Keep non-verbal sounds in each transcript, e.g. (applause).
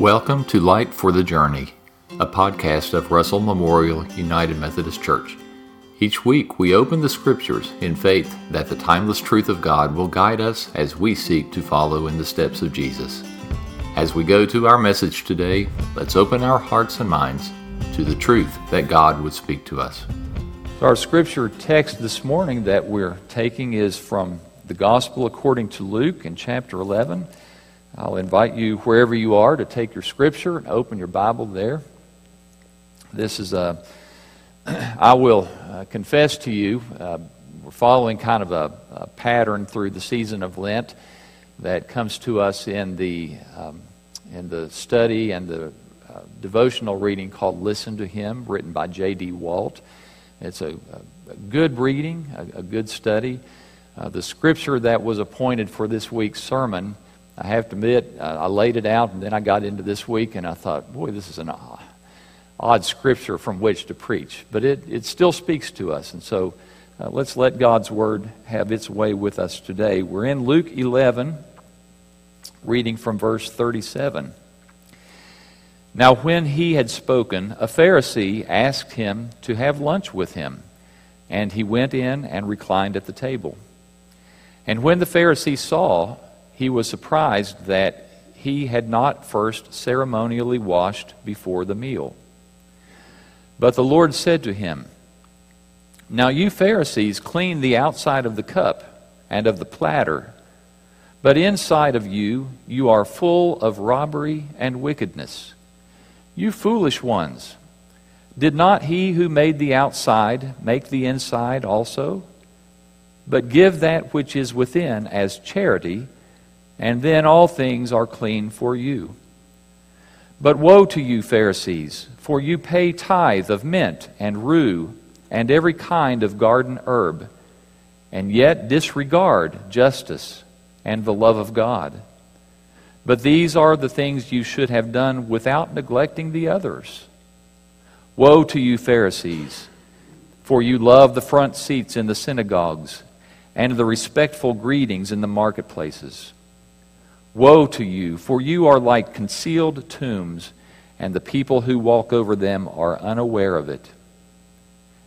Welcome to Light for the Journey, a podcast of Russell Memorial United Methodist Church. Each week, we open the scriptures in faith that the timeless truth of God will guide us as we seek to follow in the steps of Jesus. As we go to our message today, let's open our hearts and minds to the truth that God would speak to us. Our scripture text this morning that we're taking is from the Gospel according to Luke in chapter 11. I'll invite you, wherever you are, to take your scripture and open your Bible there. This is a, (clears throat) I will uh, confess to you, uh, we're following kind of a, a, pattern through the season of Lent that comes to us in the, um, in the study and the uh, devotional reading called Listen to Him, written by J.D. Walt. It's a, a good reading, a, a good study. Uh, the scripture that was appointed for this week's sermon I have to admit, I laid it out, and then I got into this week, and I thought, boy, this is an odd scripture from which to preach. But it, it still speaks to us, and so uh, let's let God's word have its way with us today. We're in Luke 11, reading from verse 37. Now, when he had spoken, a Pharisee asked him to have lunch with him, and he went in and reclined at the table. And when the Pharisee saw he was surprised that he had not first ceremonially washed before the meal. But the Lord said to him, Now you Pharisees clean the outside of the cup and of the platter, but inside of you you are full of robbery and wickedness. You foolish ones, did not he who made the outside make the inside also? But give that which is within as charity and then all things are clean for you. But woe to you, Pharisees, for you pay tithe of mint and rue and every kind of garden herb, and yet disregard justice and the love of God. But these are the things you should have done without neglecting the others. Woe to you, Pharisees, for you love the front seats in the synagogues and the respectful greetings in the marketplaces. Woe to you, for you are like concealed tombs, and the people who walk over them are unaware of it.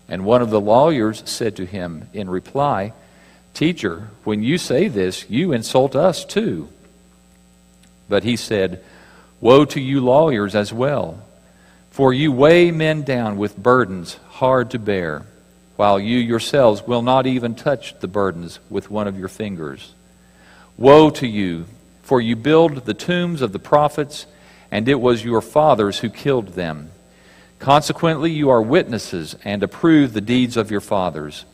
And one of the lawyers said to him in reply, Teacher, when you say this, you insult us too. But he said, Woe to you, lawyers, as well, for you weigh men down with burdens hard to bear, while you yourselves will not even touch the burdens with one of your fingers. Woe to you! For you build the tombs of the prophets, and it was your fathers who killed them. Consequently, you are witnesses and approve the deeds of your fathers,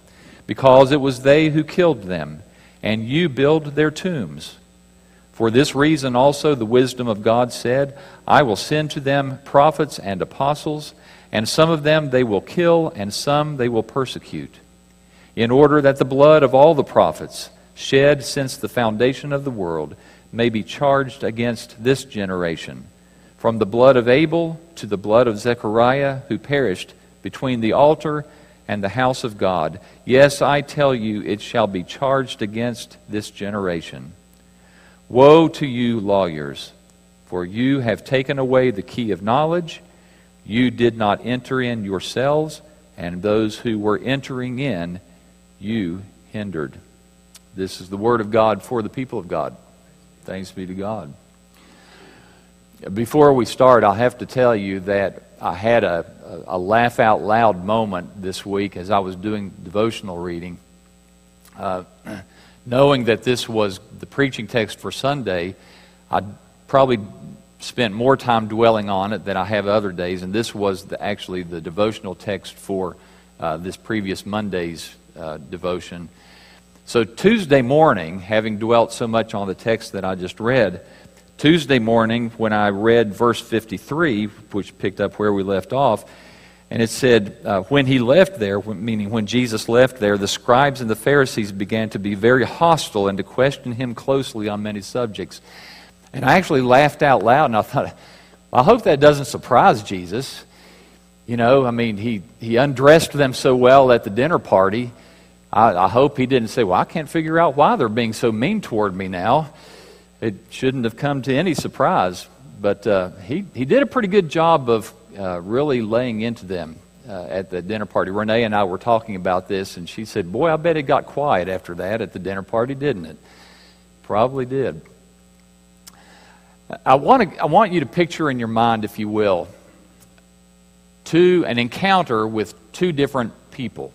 because it was they who killed them, and you build their tombs. For this reason also the wisdom of God said, I will send to them prophets and apostles, and some of them they will kill, and some they will persecute, in order that the blood of all the prophets, shed since the foundation of the world, may be charged against this generation, from the blood of Abel to the blood of Zechariah, who perished between the altar and the house of God. Yes, I tell you, it shall be charged against this generation. Woe to you, lawyers, for you have taken away the key of knowledge. You did not enter in yourselves, and those who were entering in, you hindered. This is the word of God for the people of God. Thanks be to God. Before we start, I'll have to tell you that I had a, a, a laugh out loud moment this week as I was doing devotional reading. Uh, (clears throat) knowing that this was the preaching text for Sunday, I probably spent more time dwelling on it than I have other days, and this was the, actually the devotional text for uh, this previous Monday's uh, devotion. So, Tuesday morning, having dwelt so much on the text that I just read, Tuesday morning, when I read verse 53, which picked up where we left off, and it said, uh, When he left there, meaning when Jesus left there, the scribes and the Pharisees began to be very hostile and to question him closely on many subjects. And I actually laughed out loud, and I thought, I hope that doesn't surprise Jesus. You know, I mean, he, he undressed them so well at the dinner party I, I hope he didn't say, Well, I can't figure out why they're being so mean toward me now. It shouldn't have come to any surprise. but uh, he, he did a pretty good job of uh, really laying into them uh, at the dinner party. Renee and I were talking about this, and she said, Boy, I bet it got quiet after that at the dinner party, didn't it? Probably did. I want, to, I want you to picture in your mind, if you will, two, an encounter with two different people.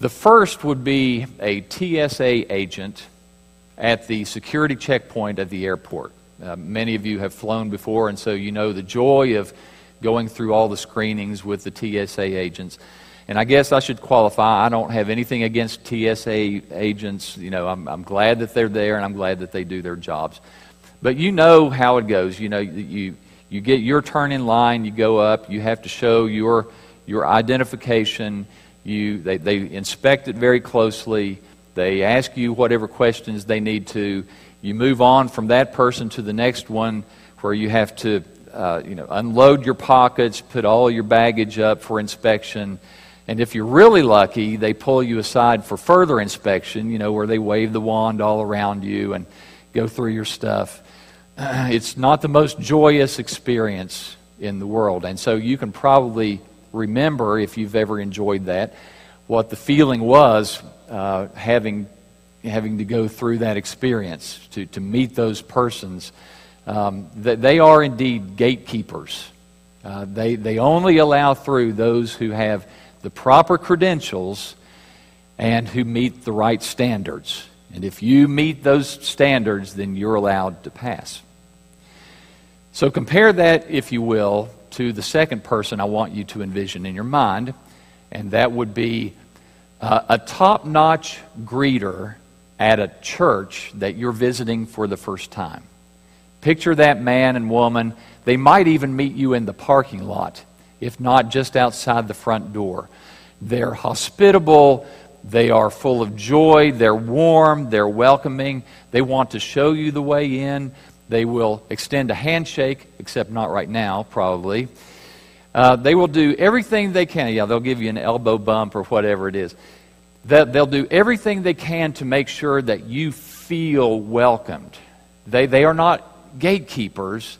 The first would be a TSA agent at the security checkpoint at the airport. Uh, many of you have flown before, and so you know the joy of going through all the screenings with the TSA agents. And I guess I should qualify. I don't have anything against TSA agents. You know, I'm, I'm glad that they're there and I'm glad that they do their jobs. But you know how it goes. You know, you, you get your turn in line, you go up, you have to show your, your identification. You, they, they inspect it very closely. They ask you whatever questions they need to. You move on from that person to the next one where you have to uh, you know, unload your pockets, put all your baggage up for inspection. And if you're really lucky, they pull you aside for further inspection, you know, where they wave the wand all around you and go through your stuff. (clears throat) It's not the most joyous experience in the world. And so you can probably remember, if you've ever enjoyed that, what the feeling was uh, having, having to go through that experience, to, to meet those persons um, that they are indeed gatekeepers. Uh, they, they only allow through those who have the proper credentials and who meet the right standards. And if you meet those standards, then you're allowed to pass. So compare that, if you will, to the second person I want you to envision in your mind, and that would be uh, a top notch greeter at a church that you're visiting for the first time. Picture that man and woman. They might even meet you in the parking lot, if not just outside the front door. They're hospitable. They are full of joy. They're warm. They're welcoming. They want to show you the way in. They will extend a handshake, except not right now, probably. Uh, they will do everything they can. Yeah, they'll give you an elbow bump or whatever it is. That They'll do everything they can to make sure that you feel welcomed. They, they are not gatekeepers,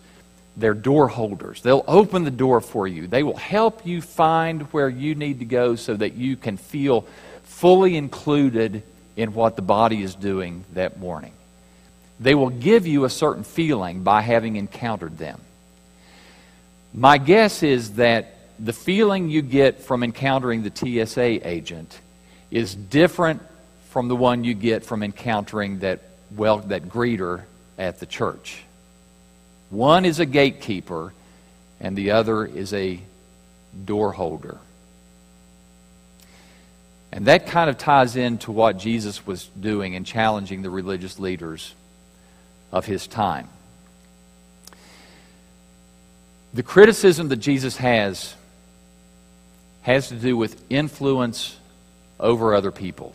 they're door holders. They'll open the door for you. They will help you find where you need to go so that you can feel fully included in what the body is doing that morning. They will give you a certain feeling by having encountered them. My guess is that the feeling you get from encountering the TSA agent is different from the one you get from encountering that well that greeter at the church. One is a gatekeeper, and the other is a door holder. And that kind of ties into what Jesus was doing and challenging the religious leaders of his time. The criticism that Jesus has has to do with influence over other people.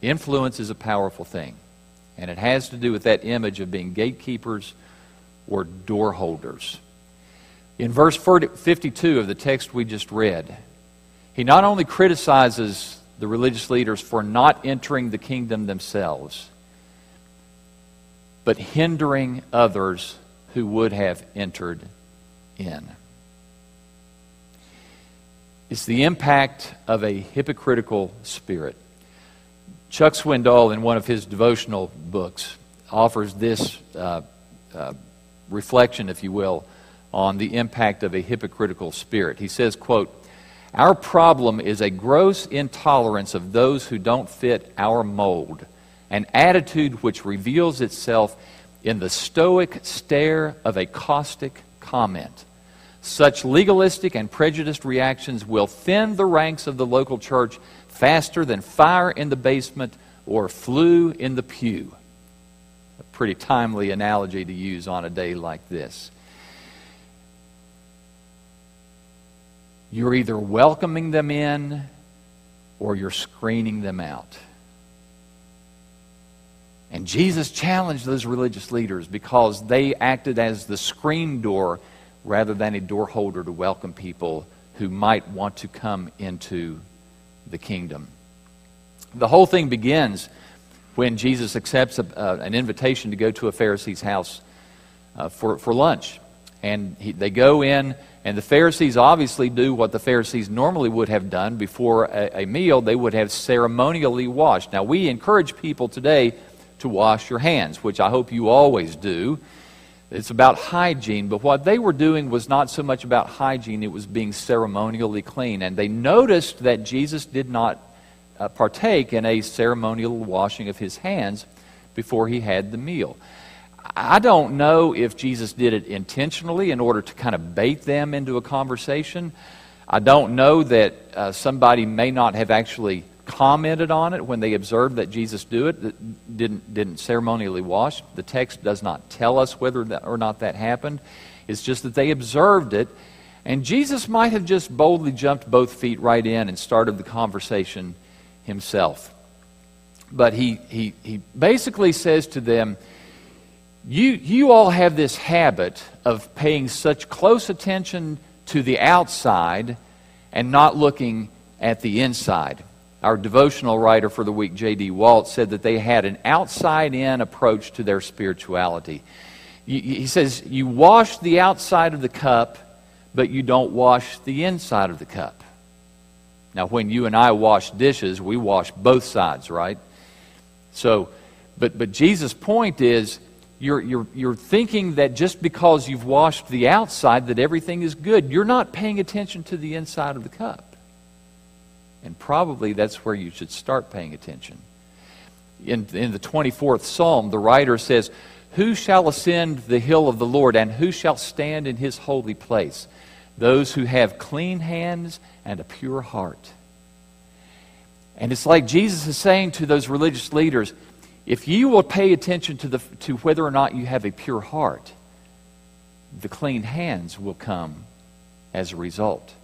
Influence is a powerful thing, and it has to do with that image of being gatekeepers or door holders. In verse 52 of the text we just read, he not only criticizes the religious leaders for not entering the kingdom themselves, but hindering others who would have entered in. It's the impact of a hypocritical spirit. Chuck Swindoll, in one of his devotional books, offers this uh, uh, reflection, if you will, on the impact of a hypocritical spirit. He says, quote, Our problem is a gross intolerance of those who don't fit our mold, an attitude which reveals itself in the stoic stare of a caustic comment. Such legalistic and prejudiced reactions will thin the ranks of the local church faster than fire in the basement or flu in the pew A pretty timely analogy to use on a day like this. You're either welcoming them in or you're screening them out. And Jesus challenged those religious leaders because they acted as the screen door rather than a door holder to welcome people who might want to come into the kingdom. The whole thing begins when Jesus accepts a, uh, an invitation to go to a Pharisee's house uh, for, for lunch. and he, they go in, and the Pharisees obviously do what the Pharisees normally would have done before a, a meal. They would have ceremonially washed. Now, we encourage people today to wash your hands, which I hope you always do. It's about hygiene, but what they were doing was not so much about hygiene, it was being ceremonially clean. And they noticed that Jesus did not uh, partake in a ceremonial washing of his hands before he had the meal. I don't know if Jesus did it intentionally in order to kind of bait them into a conversation. I don't know that uh, somebody may not have actually commented on it when they observed that Jesus do it, that didn't, didn't ceremonially wash. The text does not tell us whether that, or not that happened. It's just that they observed it. And Jesus might have just boldly jumped both feet right in and started the conversation himself. But he, he, he basically says to them, you, you all have this habit of paying such close attention to the outside and not looking at the inside. Our devotional writer for the week, J.D. Walt, said that they had an outside in approach to their spirituality. He says, You wash the outside of the cup, but you don't wash the inside of the cup. Now, when you and I wash dishes, we wash both sides, right? So, but, but Jesus' point is you're, you're, you're thinking that just because you've washed the outside that everything is good. You're not paying attention to the inside of the cup. And probably that's where you should start paying attention. In, in the 24th Psalm, the writer says, Who shall ascend the hill of the Lord, and who shall stand in his holy place? Those who have clean hands and a pure heart. And it's like Jesus is saying to those religious leaders, if you will pay attention to, the, to whether or not you have a pure heart, the clean hands will come as a result.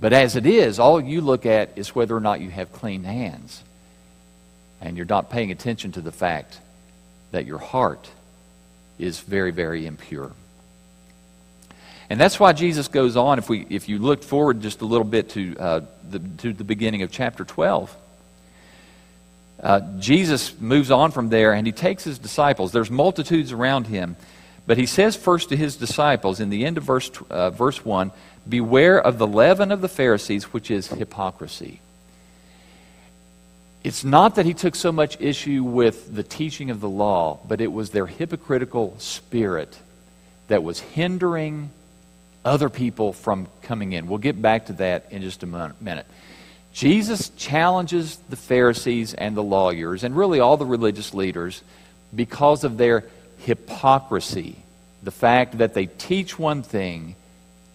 But as it is, all you look at is whether or not you have clean hands. And you're not paying attention to the fact that your heart is very, very impure. And that's why Jesus goes on. If, we, if you look forward just a little bit to, uh, the, to the beginning of chapter 12, uh, Jesus moves on from there and he takes his disciples. There's multitudes around him. But he says first to his disciples in the end of verse, uh, verse 1 Beware of the leaven of the Pharisees, which is hypocrisy. It's not that he took so much issue with the teaching of the law, but it was their hypocritical spirit that was hindering other people from coming in. We'll get back to that in just a minute. Jesus challenges the Pharisees and the lawyers, and really all the religious leaders, because of their hypocrisy. The fact that they teach one thing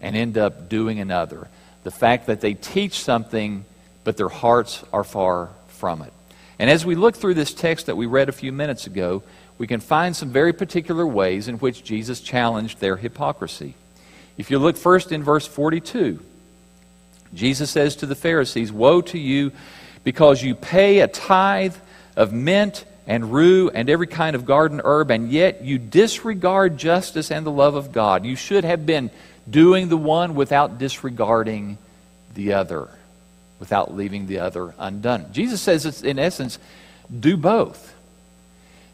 and end up doing another. The fact that they teach something, but their hearts are far from it. And as we look through this text that we read a few minutes ago, we can find some very particular ways in which Jesus challenged their hypocrisy. If you look first in verse 42, Jesus says to the Pharisees, Woe to you, because you pay a tithe of mint and rue and every kind of garden herb, and yet you disregard justice and the love of God. You should have been doing the one without disregarding the other, without leaving the other undone. Jesus says, it's, in essence, do both.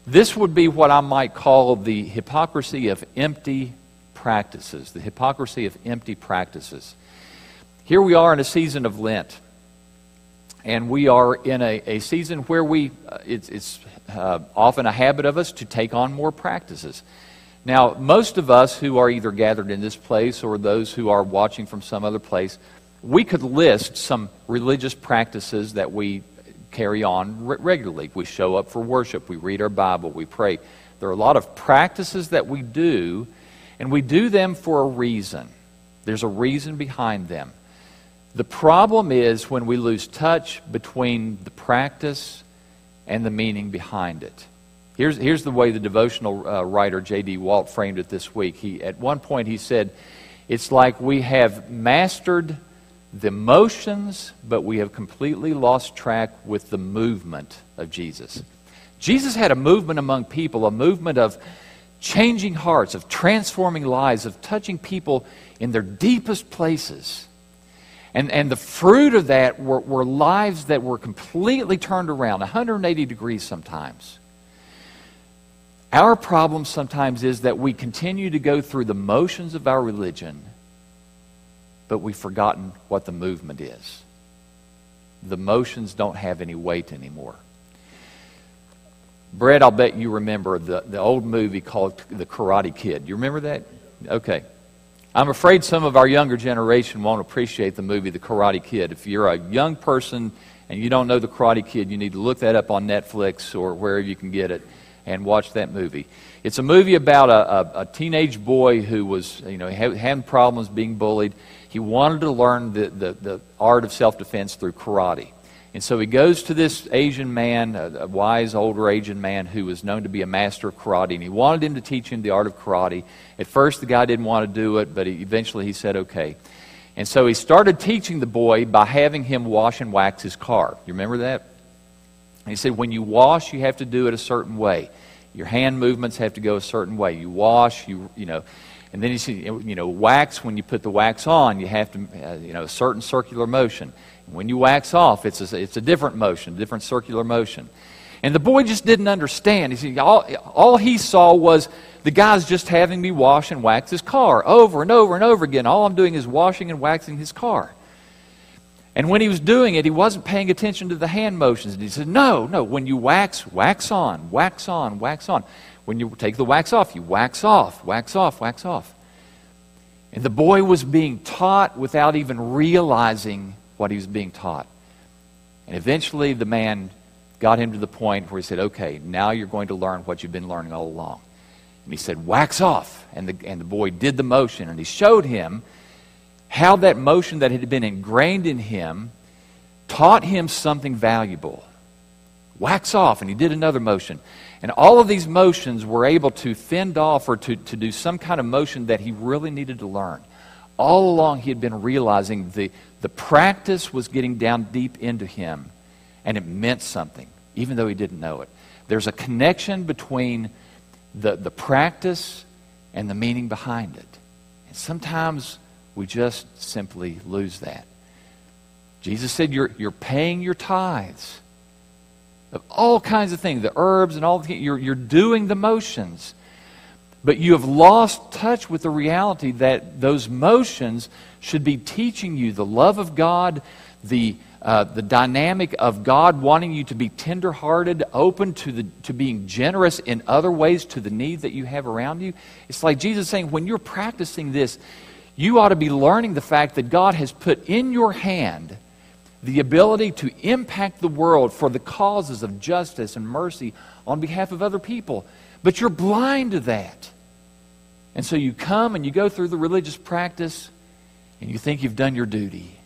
This would be what I might call the hypocrisy of empty practices, the hypocrisy of empty practices. Here we are in a season of Lent, and we are in a, a season where we, uh, it's, it's uh, often a habit of us to take on more practices. Now, most of us who are either gathered in this place or those who are watching from some other place, we could list some religious practices that we carry on re- regularly. We show up for worship, we read our Bible, we pray. There are a lot of practices that we do, and we do them for a reason. There's a reason behind them. The problem is when we lose touch between the practice and the meaning behind it. Here's, here's the way the devotional uh, writer J.D. Walt framed it this week. He, at one point, he said, It's like we have mastered the motions, but we have completely lost track with the movement of Jesus. Jesus had a movement among people, a movement of changing hearts, of transforming lives, of touching people in their deepest places. And, and the fruit of that were, were lives that were completely turned around, 180 degrees sometimes. Our problem sometimes is that we continue to go through the motions of our religion, but we've forgotten what the movement is. The motions don't have any weight anymore. Brett, I'll bet you remember the, the old movie called The Karate Kid. You remember that? Okay. I'm afraid some of our younger generation won't appreciate the movie The Karate Kid. If you're a young person and you don't know The Karate Kid, you need to look that up on Netflix or wherever you can get it and watch that movie. It's a movie about a, a, a teenage boy who was, you know, having problems being bullied. He wanted to learn the, the, the art of self defense through karate. And so he goes to this Asian man, a, wise older Asian man who was known to be a master of karate, and he wanted him to teach him the art of karate. At first, the guy didn't want to do it, but he, eventually he said, okay. And so he started teaching the boy by having him wash and wax his car. You remember that? And he said, when you wash, you have to do it a certain way. Your hand movements have to go a certain way. You wash, you, you know. And then he said, you know, wax, when you put the wax on, you have to, uh, you know, a certain circular motion. When you wax off, it's a, it's a different motion, a different circular motion. And the boy just didn't understand. He said, all, all he saw was the guy's just having me wash and wax his car over and over and over again. All I'm doing is washing and waxing his car. And when he was doing it, he wasn't paying attention to the hand motions. And he said, No, no, when you wax, wax on, wax on, wax on. When you take the wax off, you wax off, wax off, wax off. And the boy was being taught without even realizing what he was being taught. And eventually the man got him to the point where he said, Okay, now you're going to learn what you've been learning all along. And he said, Wax off. And the, and the boy did the motion. And he showed him how that motion that had been ingrained in him taught him something valuable. Wax off, and he did another motion. And all of these motions were able to fend off or to, to do some kind of motion that he really needed to learn. All along, he had been realizing the, the practice was getting down deep into him, and it meant something, even though he didn't know it. There's a connection between the, the practice and the meaning behind it. And sometimes we just simply lose that. Jesus said, You're, you're paying your tithes of all kinds of things, the herbs and all the you're, you're doing the motions. But you have lost touch with the reality that those motions should be teaching you the love of God, the, uh, the dynamic of God wanting you to be tenderhearted, open to, the, to being generous in other ways to the needs that you have around you. It's like Jesus saying, when you're practicing this, you ought to be learning the fact that God has put in your hand the ability to impact the world for the causes of justice and mercy on behalf of other people. But you're blind to that. And so you come and you go through the religious practice and you think you've done your duty.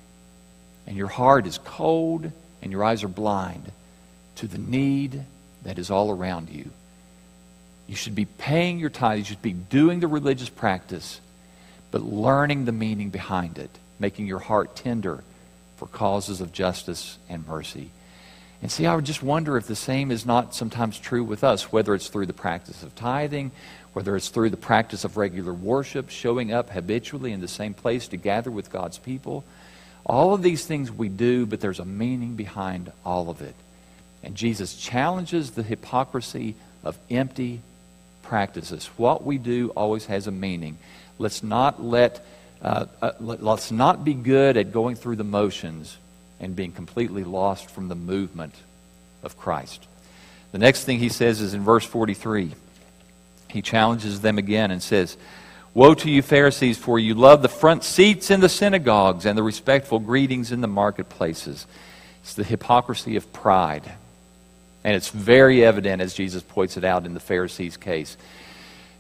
And your heart is cold and your eyes are blind to the need that is all around you. You should be paying your tithe. You should be doing the religious practice but learning the meaning behind it, making your heart tender for causes of justice and mercy. And see, I would just wonder if the same is not sometimes true with us, whether it's through the practice of tithing, whether it's through the practice of regular worship, showing up habitually in the same place to gather with God's people. All of these things we do, but there's a meaning behind all of it. And Jesus challenges the hypocrisy of empty practices. What we do always has a meaning. Let's not let, uh, uh, let, let's not be good at going through the motions and being completely lost from the movement of Christ. The next thing he says is in verse 43. He challenges them again and says, Woe to you, Pharisees, for you love the front seats in the synagogues and the respectful greetings in the marketplaces. It's the hypocrisy of pride. And it's very evident, as Jesus points it out in the Pharisees' case.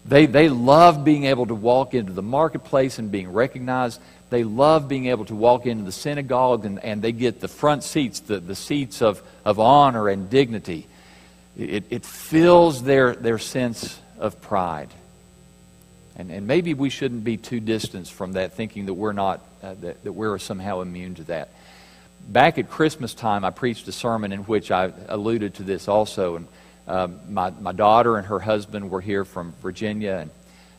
They, they love being able to walk into the marketplace and being recognized. They love being able to walk into the synagogue and, and they get the front seats, the, the seats of, of honor and dignity. It, it fills their, their sense of pride. And, and maybe we shouldn't be too distant from that, thinking that we're not, uh, that, that we're somehow immune to that. Back at Christmas time, I preached a sermon in which I alluded to this also. And um, my, my daughter and her husband were here from Virginia. And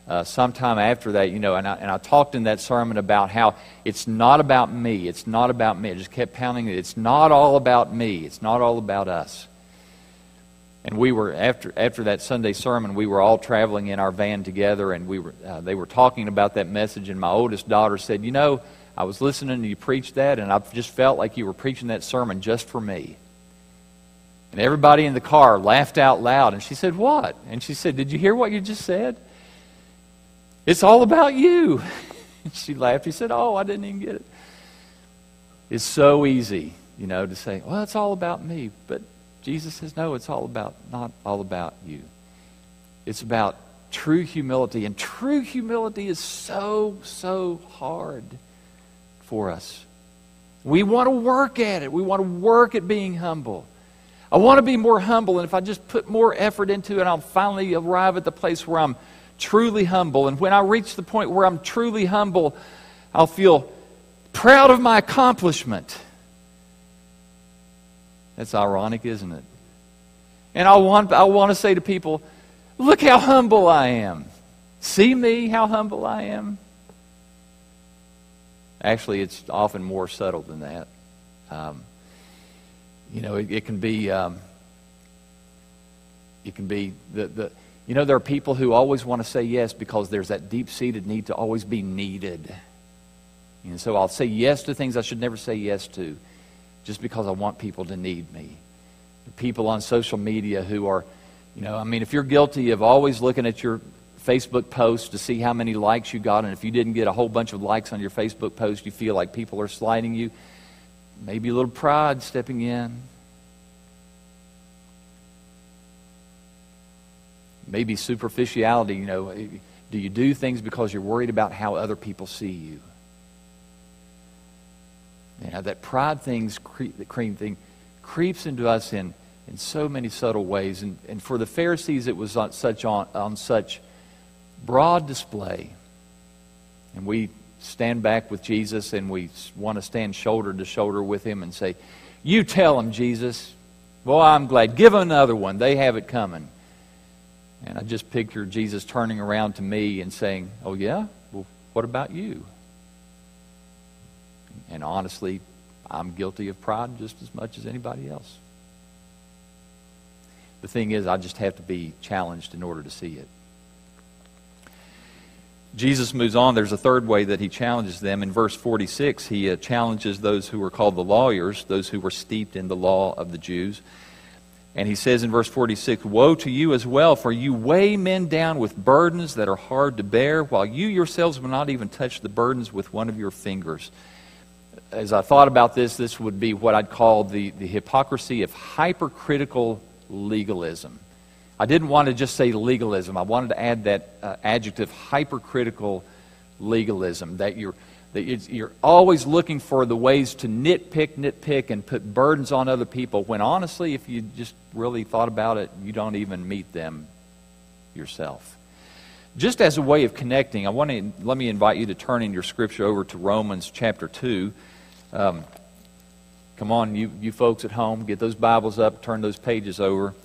uh, sometime after that, you know, and I, and I talked in that sermon about how it's not about me. It's not about me. I just kept pounding it. It's not all about me. It's not all about us. And we were after after that Sunday sermon, we were all traveling in our van together, and we were uh, they were talking about that message. And my oldest daughter said, "You know, I was listening to you preach that, and I just felt like you were preaching that sermon just for me." And everybody in the car laughed out loud. And she said, "What?" And she said, "Did you hear what you just said? It's all about you." (laughs) She laughed. He said, "Oh, I didn't even get it." It's so easy, you know, to say, "Well, it's all about me," but Jesus says, no, it's all about, not all about you. It's about true humility. And true humility is so, so hard for us. We want to work at it. We want to work at being humble. I want to be more humble, and if I just put more effort into it, I'll finally arrive at the place where I'm truly humble. And when I reach the point where I'm truly humble, I'll feel proud of my accomplishment. That's ironic, isn't it? And I want, I want to say to people, look how humble I am. See me, how humble I am? Actually, it's often more subtle than that. Um, you know, it, it can be, um, it can be the, the, you know, there are people who always want to say yes because there's that deep seated need to always be needed. And so I'll say yes to things I should never say yes to just because I want people to need me. The people on social media who are, you know, I mean, if you're guilty of always looking at your Facebook post to see how many likes you got, and if you didn't get a whole bunch of likes on your Facebook post, you feel like people are slighting you. Maybe a little pride stepping in. Maybe superficiality, you know. Eh, do you do things because you're worried about how other people see you? You know, that pride thing's the cream thing creeps into us in, in so many subtle ways. And, and for the Pharisees, it was on such, on, on such broad display. And we stand back with Jesus and we want to stand shoulder to shoulder with him and say, You tell him, Jesus. Well, I'm glad. Give him another one. They have it coming. And I just picture Jesus turning around to me and saying, Oh, yeah? Well, what about you? And honestly, I'm guilty of pride just as much as anybody else. The thing is, I just have to be challenged in order to see it. Jesus moves on. There's a third way that he challenges them. In verse 46, he uh, challenges those who were called the lawyers, those who were steeped in the law of the Jews. And he says in verse 46 Woe to you as well, for you weigh men down with burdens that are hard to bear, while you yourselves will not even touch the burdens with one of your fingers as I thought about this, this would be what I'd call the, the hypocrisy of hypercritical legalism. I didn't want to just say legalism. I wanted to add that uh, adjective hypercritical legalism that you're that you're always looking for the ways to nitpick, nitpick, and put burdens on other people when honestly, if you just really thought about it, you don't even meet them yourself. Just as a way of connecting, I want to let me invite you to turn in your scripture over to Romans chapter 2. Um, come on, you, you folks at home, get those Bibles up, turn those pages over.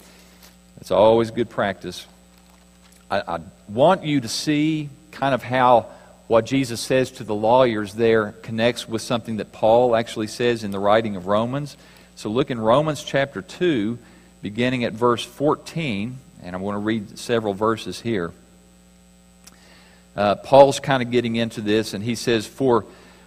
It's always good practice. I, I want you to see kind of how what Jesus says to the lawyers there connects with something that Paul actually says in the writing of Romans. So look in Romans chapter 2, beginning at verse 14, and I'm going to read several verses here. Uh, Paul's kind of getting into this, and he says, For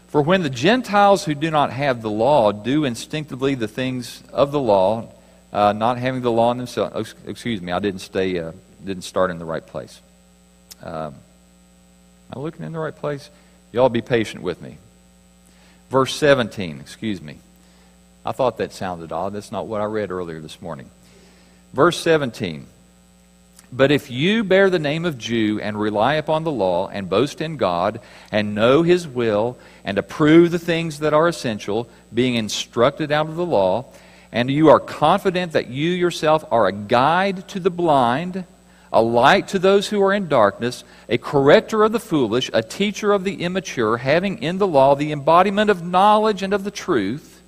for when the Gentiles who do not have the law do instinctively the things of the law, uh, not having the law in themselves, excuse me, I didn't stay, uh, didn't start in the right place. Um, am I looking in the right place? Y'all be patient with me. Verse 17, excuse me. I thought that sounded odd. That's not what I read earlier this morning. Verse 17. But if you bear the name of Jew and rely upon the law and boast in God and know his will and approve the things that are essential, being instructed out of the law, and you are confident that you yourself are a guide to the blind, a light to those who are in darkness, a corrector of the foolish, a teacher of the immature, having in the law the embodiment of knowledge and of the truth.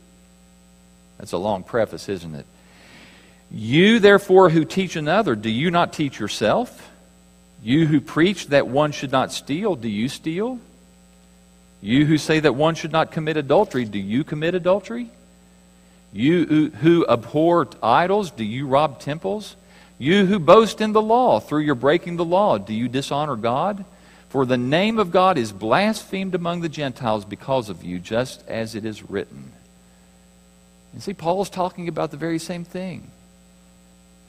That's a long preface, isn't it? You, therefore, who teach another, do you not teach yourself? You who preach that one should not steal, do you steal? You who say that one should not commit adultery, do you commit adultery? You who abhor idols, do you rob temples? You who boast in the law, through your breaking the law, do you dishonor God? For the name of God is blasphemed among the Gentiles because of you, just as it is written. And see, Paul's talking about the very same thing.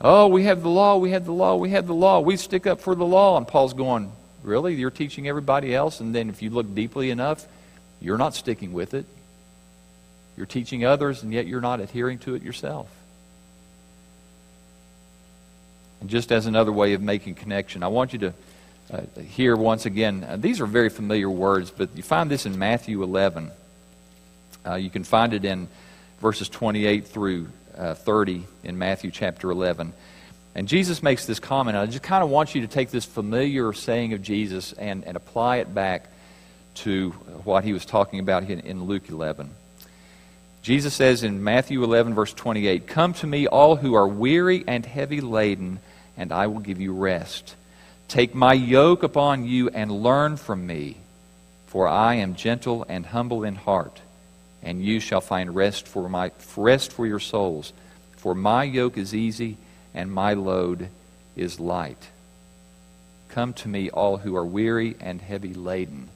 Oh, we have the law, we have the law, we have the law. We stick up for the law. And Paul's going, Really? You're teaching everybody else? And then if you look deeply enough, you're not sticking with it. You're teaching others, and yet you're not adhering to it yourself. And just as another way of making connection, I want you to uh, hear once again, uh, these are very familiar words, but you find this in Matthew 11. Uh, you can find it in verses 28 through uh, 30 in Matthew chapter 11. And Jesus makes this comment. I just kind of want you to take this familiar saying of Jesus and, and apply it back to what he was talking about in, in Luke 11. Jesus says in Matthew 11, verse 28, Come to me, all who are weary and heavy laden, and I will give you rest. Take my yoke upon you and learn from me, for I am gentle and humble in heart and you shall find rest for, my, rest for your souls. For my yoke is easy and my load is light. Come to me, all who are weary and heavy laden.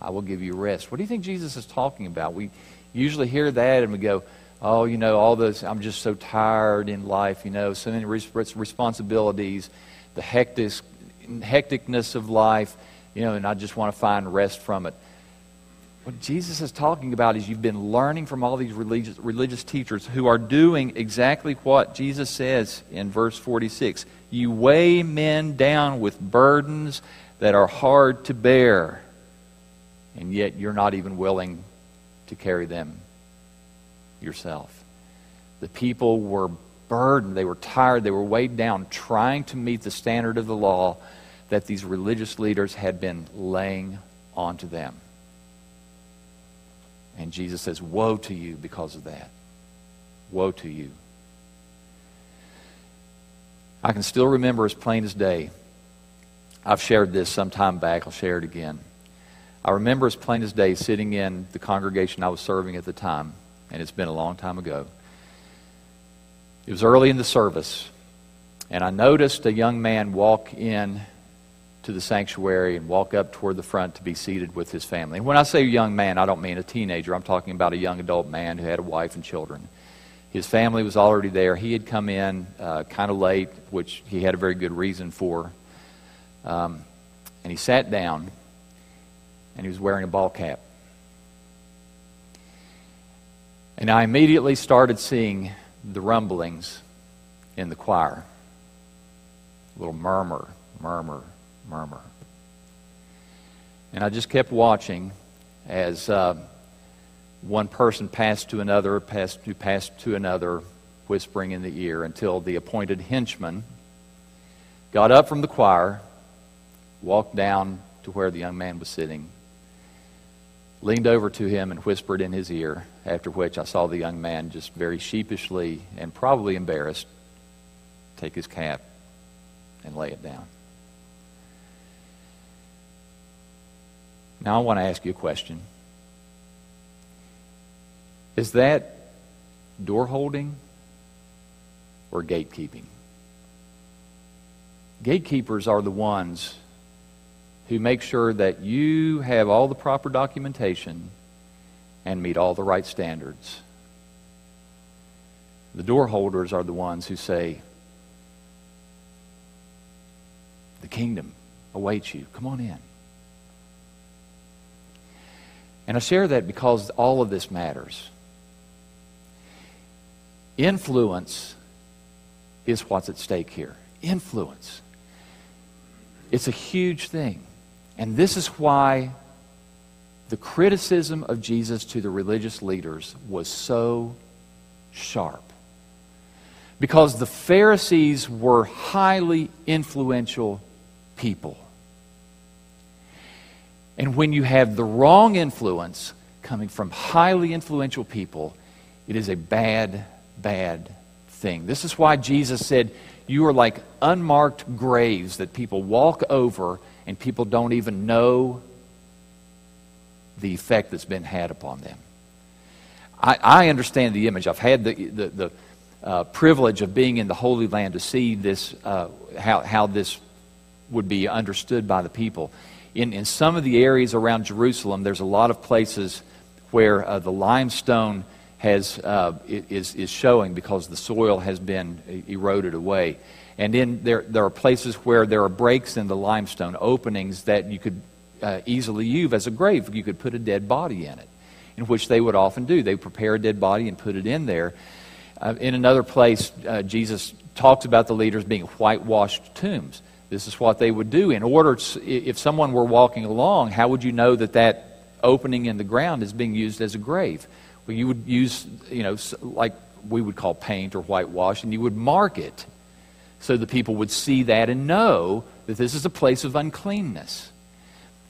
I will give you rest. What do you think Jesus is talking about? We usually hear that and we go, oh, you know, all those, I'm just so tired in life, you know, so many responsibilities, the hectic, hecticness of life, you know, and I just want to find rest from it. What Jesus is talking about is you've been learning from all these religious, religious teachers who are doing exactly what Jesus says in verse 46. You weigh men down with burdens that are hard to bear, and yet you're not even willing to carry them yourself. The people were burdened, they were tired, they were weighed down, trying to meet the standard of the law that these religious leaders had been laying onto them. And Jesus says, Woe to you because of that. Woe to you. I can still remember as plain as day. I've shared this some time back. I'll share it again. I remember as plain as day sitting in the congregation I was serving at the time, and it's been a long time ago. It was early in the service, and I noticed a young man walk in to the sanctuary and walk up toward the front to be seated with his family. And when I say young man, I don't mean a teenager. I'm talking about a young adult man who had a wife and children. His family was already there. He had come in uh, kind of late, which he had a very good reason for. Um, and he sat down, and he was wearing a ball cap. And I immediately started seeing the rumblings in the choir. A little murmur, murmur, murmur. And I just kept watching as uh, one person passed to another, passed who passed to another, whispering in the ear until the appointed henchman got up from the choir, walked down to where the young man was sitting, leaned over to him and whispered in his ear, after which I saw the young man just very sheepishly and probably embarrassed take his cap and lay it down. Now, I want to ask you a question. Is that door holding or gatekeeping? Gatekeepers are the ones who make sure that you have all the proper documentation and meet all the right standards. The door holders are the ones who say, The kingdom awaits you. Come on in. And I share that because all of this matters. Influence is what's at stake here. Influence. It's a huge thing. And this is why the criticism of Jesus to the religious leaders was so sharp. Because the Pharisees were highly influential people. And when you have the wrong influence coming from highly influential people, it is a bad, bad thing. This is why Jesus said, You are like unmarked graves that people walk over and people don't even know the effect that's been had upon them. I, I understand the image. I've had the, the, the, uh, privilege of being in the Holy Land to see this, uh, how, how this would be understood by the people. In, in some of the areas around Jerusalem, there's a lot of places where uh, the limestone has, uh, is, is showing because the soil has been eroded away. And in, there, there are places where there are breaks in the limestone, openings that you could uh, easily use as a grave. You could put a dead body in it, in which they would often do. They prepare a dead body and put it in there. Uh, in another place, uh, Jesus talks about the leaders being whitewashed tombs. This is what they would do. In order, to, if someone were walking along, how would you know that that opening in the ground is being used as a grave? Well, you would use, you know, like we would call paint or whitewash, and you would mark it so the people would see that and know that this is a place of uncleanness.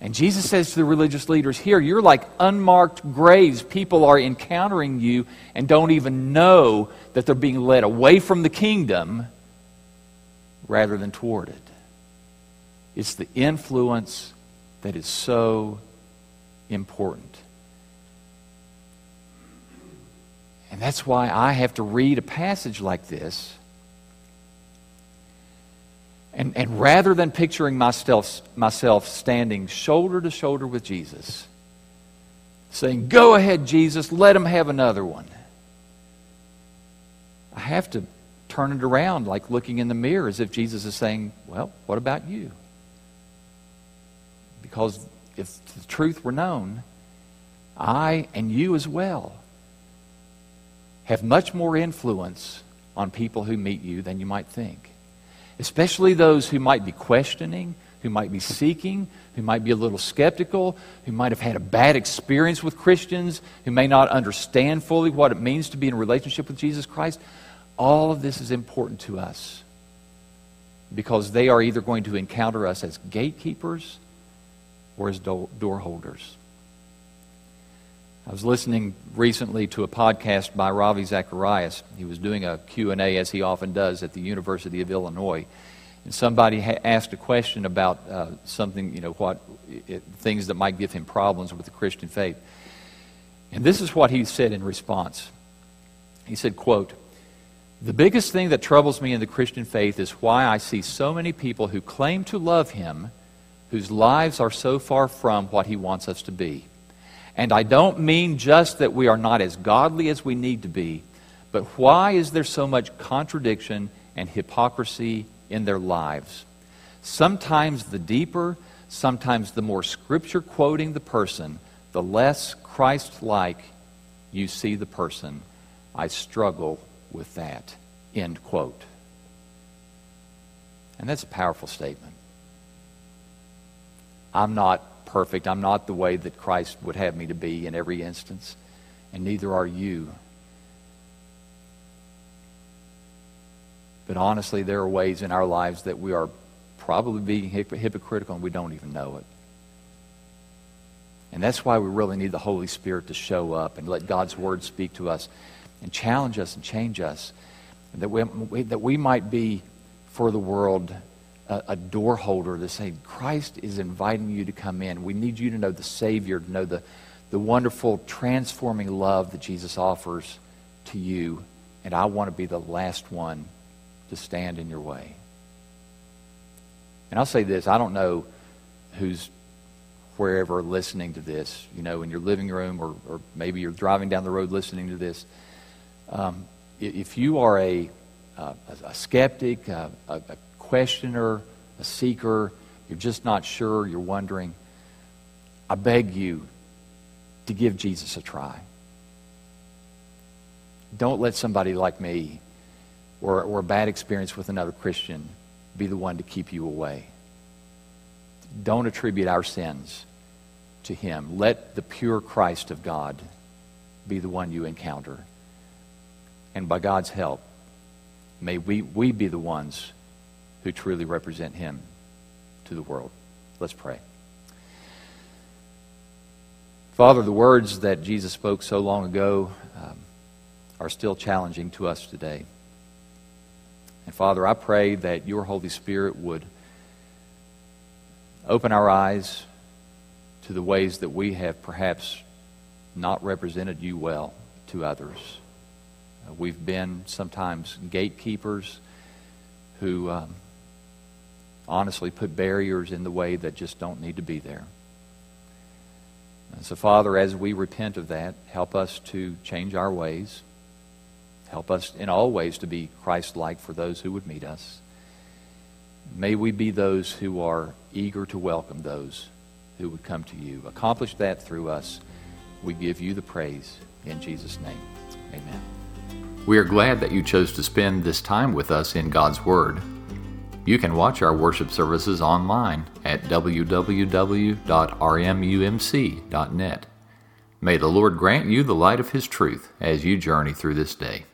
And Jesus says to the religious leaders here, You're like unmarked graves. People are encountering you and don't even know that they're being led away from the kingdom rather than toward it. It's the influence that is so important. And that's why I have to read a passage like this. And, and rather than picturing myself, myself standing shoulder to shoulder with Jesus, saying, Go ahead, Jesus, let him have another one, I have to turn it around like looking in the mirror as if Jesus is saying, Well, what about you? Because if the truth were known, I and you as well have much more influence on people who meet you than you might think. Especially those who might be questioning, who might be seeking, who might be a little skeptical, who might have had a bad experience with Christians, who may not understand fully what it means to be in a relationship with Jesus Christ. All of this is important to us because they are either going to encounter us as gatekeepers or as door holders. I was listening recently to a podcast by Ravi Zacharias. He was doing a Q&A, as he often does, at the University of Illinois. And somebody ha- asked a question about uh, something, you know, what it, things that might give him problems with the Christian faith. And this is what he said in response. He said, quote, the biggest thing that troubles me in the Christian faith is why I see so many people who claim to love him whose lives are so far from what he wants us to be. And I don't mean just that we are not as godly as we need to be, but why is there so much contradiction and hypocrisy in their lives? Sometimes the deeper, sometimes the more scripture quoting the person, the less Christ like you see the person. I struggle with that. End quote. And that's a powerful statement. I'm not perfect. I'm not the way that Christ would have me to be in every instance, and neither are you. But honestly, there are ways in our lives that we are probably being hypocritical and we don't even know it. And that's why we really need the Holy Spirit to show up and let God's Word speak to us and challenge us and change us. That we, that we might be for the world a, a door holder to say, Christ is inviting you to come in. We need you to know the Savior, to know the, the wonderful, transforming love that Jesus offers to you. And I want to be the last one to stand in your way. And I'll say this I don't know who's wherever listening to this, you know, in your living room or, or maybe you're driving down the road listening to this. Um, if you are a, a, a skeptic, a, a, questioner, a seeker, you're just not sure, you're wondering, I beg you to give Jesus a try. Don't let somebody like me or, or a bad experience with another Christian be the one to keep you away. Don't attribute our sins to him. Let the pure Christ of God be the one you encounter. And by God's help, may we, we be the ones who truly represent Him to the world. Let's pray. Father, the words that Jesus spoke so long ago um, are still challenging to us today. And Father, I pray that your Holy Spirit would open our eyes to the ways that we have perhaps not represented you well to others. Uh, we've been sometimes gatekeepers who um, honestly put barriers in the way that just don't need to be there. And so, Father, as we repent of that, help us to change our ways. Help us in all ways to be Christ like for those who would meet us. May we be those who are eager to welcome those who would come to you. Accomplish that through us. We give you the praise in Jesus' name. Amen. We are glad that you chose to spend this time with us in God's Word. You can watch our worship services online at www.rmumc.net. May the Lord grant you the light of His truth as you journey through this day.